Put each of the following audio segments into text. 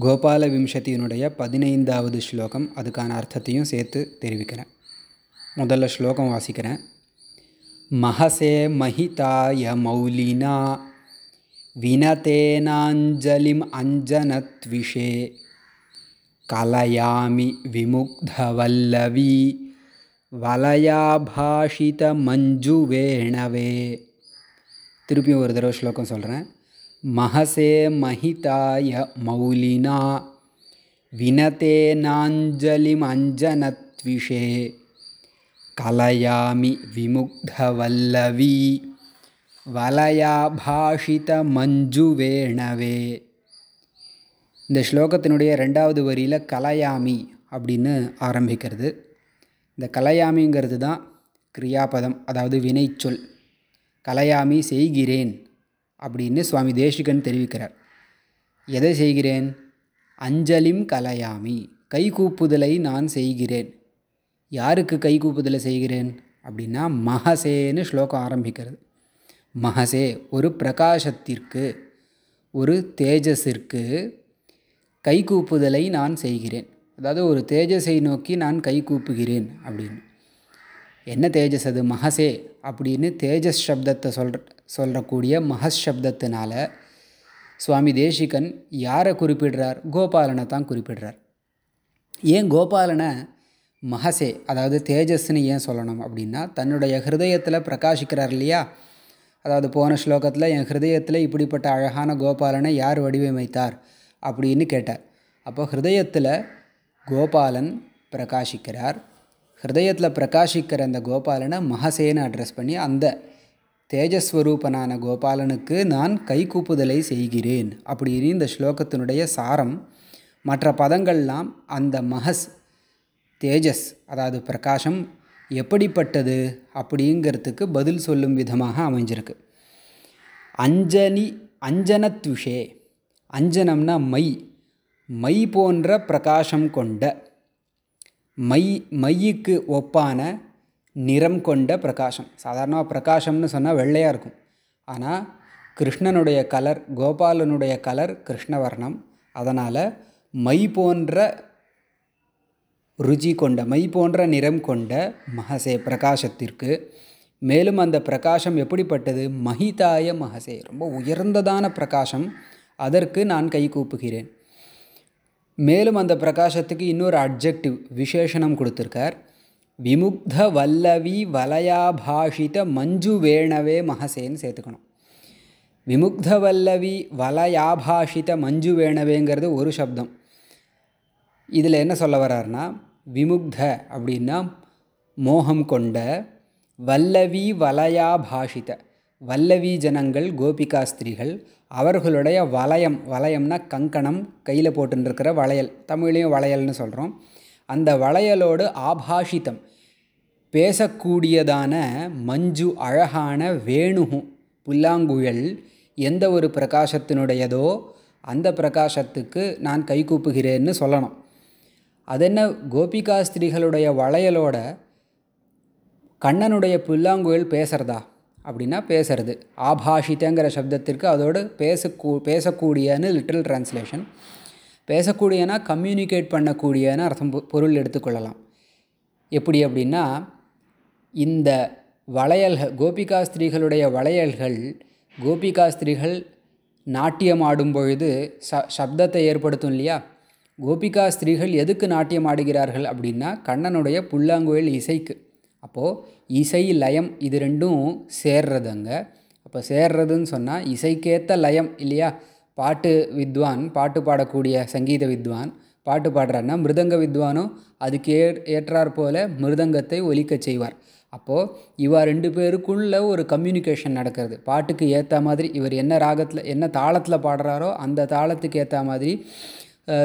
கோபால விம்சதியினுடைய பதினைந்தாவது ஸ்லோகம் அதுக்கான அர்த்தத்தையும் சேர்த்து தெரிவிக்கிறேன். முதல்ல ஸ்லோகம் வாசிக்கிறேன். மகசே மஹிதாய மௌலினா வினதேனாஞ்சலிம் அஞ்சனத்விஷே கலயாமி விமுக்தவல்லவி வலயாபாஷித மஞ்சு வேணவே திருப்பியும் ஒரு தடவை ஸ்லோகம் சொல்கிறேன் மகசே மஹிதாய மௌலினா வினதேனாஞ்சலிம் அஞ்சனத்விஷே கலயாமி விமுக்தவல்லவி வலயாபாஷித மஞ்சுவேணவே. இந்த ஸ்லோகத்தினுடைய ரெண்டாவது வரியில் கலயாமி அப்படின்னு ஆரம்பிக்கிறது. இந்த கலயாமிங்கிறது தான் கிரியாபதம் அதாவது வினைச்சொல். கலையாமி செய்கிறேன் அப்படின்னு சுவாமி தேசிகன் தெரிவிக்கிறார். எதை செய்கிறேன்? அஞ்சலிம் கலையாமி. கைகூப்புதலை நான் செய்கிறேன். யாருக்கு கைகூப்புதலை செய்கிறேன்? அப்படின்னா மகசேன்னு ஸ்லோகம் ஆரம்பிக்கிறது. மகசே ஒரு பிரகாசத்திற்கு ஒரு தேஜஸிற்கு கைகூப்புதலை நான் செய்கிறேன். அதாவது ஒரு தேஜஸை நோக்கி நான் கைகூப்புகிறேன் அப்படின்னு. என்ன தேஜஸ் அது? மகசே அப்படின்னு தேஜஸ் சப்தத்தை சொல்கிற சொல்லக்கூடிய மகஸ் சப்தத்தினால சுவாமி தேசிகன் யாரை குறிப்பிடுறார்? கோபாலனை தான் குறிப்பிடுறார். ஏன் கோபாலனை மகசே அதாவது தேஜஸ்ன்னு ஏன் சொல்லணும் அப்படின்னா தன்னுடைய ஹிருதயத்தில் பிரகாசிக்கிறார் இல்லையா? அதாவது போன ஸ்லோகத்தில் என் ஹிருதயத்தில் இப்படிப்பட்ட அழகான கோபாலனை யார் வடிவமைத்தார்? அப்படின்னு கேட்டார். அப்போ ஹிருதயத்தில் கோபாலன் பிரகாசிக்கிறார். ஹிருதயத்தில் பிரகாசிக்கிற அந்த கோபாலனை மகசேன்னு அட்ரஸ் பண்ணி அந்த தேஜஸ்வரூபனான கோபாலனுக்கு நான் கைகூப்புதலை செய்கிறேன். அப்படின்னு இந்த ஸ்லோகத்தினுடைய சாரம் மற்ற பதங்கள்லாம் அந்த மகஸ் தேஜஸ் அதாவது பிரகாசம் எப்படிப்பட்டது அப்படிங்கிறதுக்கு பதில் சொல்லும் விதமாக அமைஞ்சிருக்கு. அஞ்சனி அஞ்சனத்விஷே அஞ்சனம்னா மை மை போன்ற பிரகாசம் கொண்ட மை மையுக்கு ஒப்பான நிறம் கொண்ட பிரகாசம். சாதாரணமாக பிரகாசம்னு சொன்னால் வெள்ளையாக இருக்கும். ஆனால் கிருஷ்ணனுடைய கலர் கோபாலனுடைய கலர் கிருஷ்ணவர்ணம். அதனால் மை போன்ற ருச்சி கொண்ட மை போன்ற நிறம் கொண்ட மகசே பிரகாசத்திற்கு. மேலும் அந்த பிரகாசம் எப்படிப்பட்டது? மகிதாய மகசே. ரொம்ப உயர்ந்ததான பிரகாசம். அதற்கு நான் கை கூப்புகிறேன். மேலும் அந்த பிரகாசத்துக்கு இன்னொரு அப்ஜெக்டிவ் விசேஷனம் கொடுத்துருக்கார். விமுக்த வல்லவி வலயாபாஷித மஞ்சு வேணவே மகசேன்னு சேர்த்துக்கணும். விமுக்த வல்லவி வலயாபாஷித மஞ்சு வேணவேங்கிறது ஒரு சப்தம். இதில் என்ன சொல்ல வர்றாருன்னா விமுக்த அப்படின்னா மோகம் கொண்ட வல்லவி வலயாபாஷித வல்லவி ஜனங்கள் கோபிகா ஸ்திரீகள் அவர்களுடைய வளையம் வளையம்னா கங்கணம் கையில் போட்டுருக்கிற வளையல் தமிழ்லேயும் வளையல்னு சொல்கிறோம். அந்த வளையலோடு ஆபாஷிதம். பேசக்கூடியதான மஞ்சு அழகான வேணுகு புல்லாங்குழல் எந்த ஒரு பிரகாசத்தினுடையதோ அந்த பிரகாசத்துக்கு நான் கைகூப்புகிறேன்னு சொல்லணும். அதென்ன கோபிகா ஸ்திரீகளுடைய வளையலோட கண்ணனுடைய புல்லாங்குழல் பேசுகிறதா அப்படின்னா பேசுறது. ஆபாஷித்தங்கிற சப்தத்திற்கு அதோடு பேசக்கூ பேசக்கூடியன்னு லிட்டில் டிரான்ஸ்லேஷன் பேசக்கூடியனா கம்யூனிகேட் பண்ணக்கூடியன்னு அர்த்தம் பொருள் எடுத்துக்கொள்ளலாம். எப்படி அப்படின்னா இந்த வளையல்கள் கோபிகா ஸ்திரீகளுடைய வளையல்கள் கோபிகா ஸ்திரீகள் நாட்டியம் ஆடும் பொழுது ச சப்தத்தை ஏற்படுத்தும் இல்லையா? கோபிகா ஸ்திரீகள் எதுக்கு நாட்டியம் ஆடுகிறார்கள் அப்படின்னா கண்ணனுடைய புல்லாங்குழல் இசைக்கு. அப்போது இசை லயம் இது ரெண்டும் சேர்றது அங்கே அப்போ சேர்றதுன்னு சொன்னால் இசைக்கேற்ற லயம் இல்லையா? பாட்டு வித்வான் பாட்டு பாடக்கூடிய சங்கீத வித்வான். பாட்டு பாடுறாருன்னா மிருதங்க வித்வானும் அதுக்கு ஏ ஏற்றாற் போல மிருதங்கத்தை ஒலிக்க செய்வார். அப்போது இவா ரெண்டு பேருக்குள்ள ஒரு கம்யூனிகேஷன் நடக்கிறது. பாட்டுக்கு ஏற்ற மாதிரி இவர் என்ன ராகத்தில் என்ன தாளத்தில் பாடுறாரோ அந்த தாளத்துக்கு ஏற்ற மாதிரி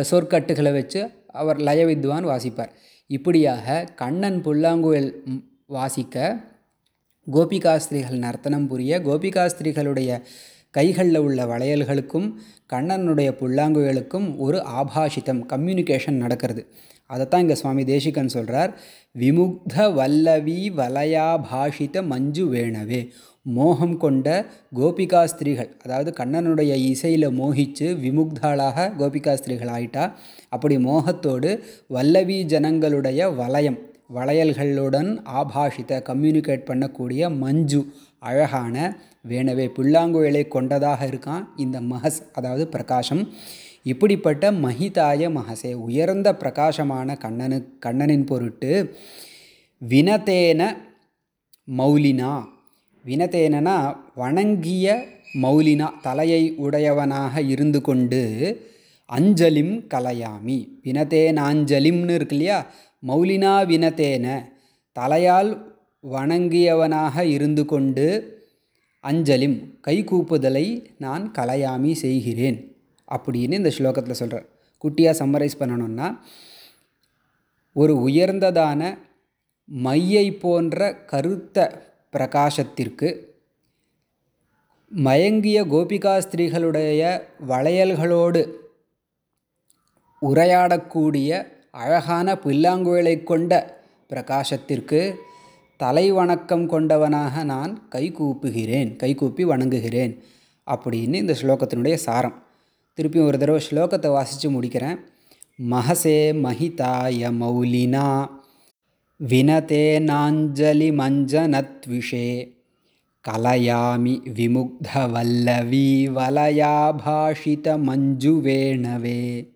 சொற்கட்டுகளை வச்சு அவர் லய வித்வான் வாசிப்பார். இப்படியாக கண்ணன் புல்லாங்குழல் வாசிக்க கோபிகாஸ்திரிகள் நர்த்தனம் புரிய கோபிகாஸ்திரிகளுடைய கைகளில் உள்ள வளையல்களுக்கும் கண்ணனுடைய புல்லாங்குழலுக்கும் ஒரு ஆபாஷிதம் கம்யூனிகேஷன் நடக்கிறது. அதைத்தான் இங்கே சுவாமி தேசிகன் சொல்கிறார் விமுக்த வல்லவி வலயாபாஷித மஞ்சு வேணவே. மோகம் கொண்ட கோபிகா ஸ்திரீகள் அதாவது கண்ணனுடைய இசையில் மோகித்து விமுக்தாளாக கோபிகா ஸ்திரீகள் ஆயிட்டா அப்படி மோகத்தோடு வல்லவி ஜனங்களுடைய வலயம் வளையல்களுடன் ஆபாஷித்த கம்யூனிகேட் பண்ணக்கூடிய மஞ்சு அழகான வேணவே புல்லாங்குழலை கொண்டதாக இருக்கான் இந்த மகஸ் அதாவது பிரகாசம் இப்படிப்பட்ட மகிதாய மகசே உயர்ந்த பிரகாசமான கண்ணனு கண்ணனின் பொருட்டு வினதேன மௌலினா. வினதேனனா வணங்கிய மௌலினா தலையை உடையவனாக இருந்து கொண்டு அஞ்சலிம் கலையாமி. வினதேனாஞ்சலிம்னு இருக்கு இல்லையா? மௌலினா வினதேன தலையால் வணங்கியவனாக இருந்து கொண்டு அஞ்சலிம் கைகூப்புதலை நான் கலையாமி செய்கிறேன். அப்படின்னு இந்த ஸ்லோகத்தில் சொல்கிறார் குட்டியாக சம்மரைஸ் பண்ணணும்னா ஒரு உயர்ந்ததான மையை போன்ற கருத்த பிரகாசத்திற்கு மயங்கிய கோபிகா ஸ்திரீகளுடைய வளையல்களோடு உரையாடக்கூடிய அழகான புல்லாங்குழலை கொண்ட பிரகாசத்திற்கு தலை வணக்கம் கொண்டவனாக நான் கைகூப்புகிறேன் கைகூப்பி வணங்குகிறேன் அப்படின்னு இந்த ஸ்லோகத்தினுடைய சாரம். திருப்பி ஒரு தடவை ஸ்லோகத்தை வாசித்து முடிக்கிறேன். மகசே மகிதாய மௌலினா வினதேனாஞ்சலிமஞ்சனத்விஷே கலயாமி விமுக்தவல்லவி வலயாபாஷிதமஞ்சுவேணவே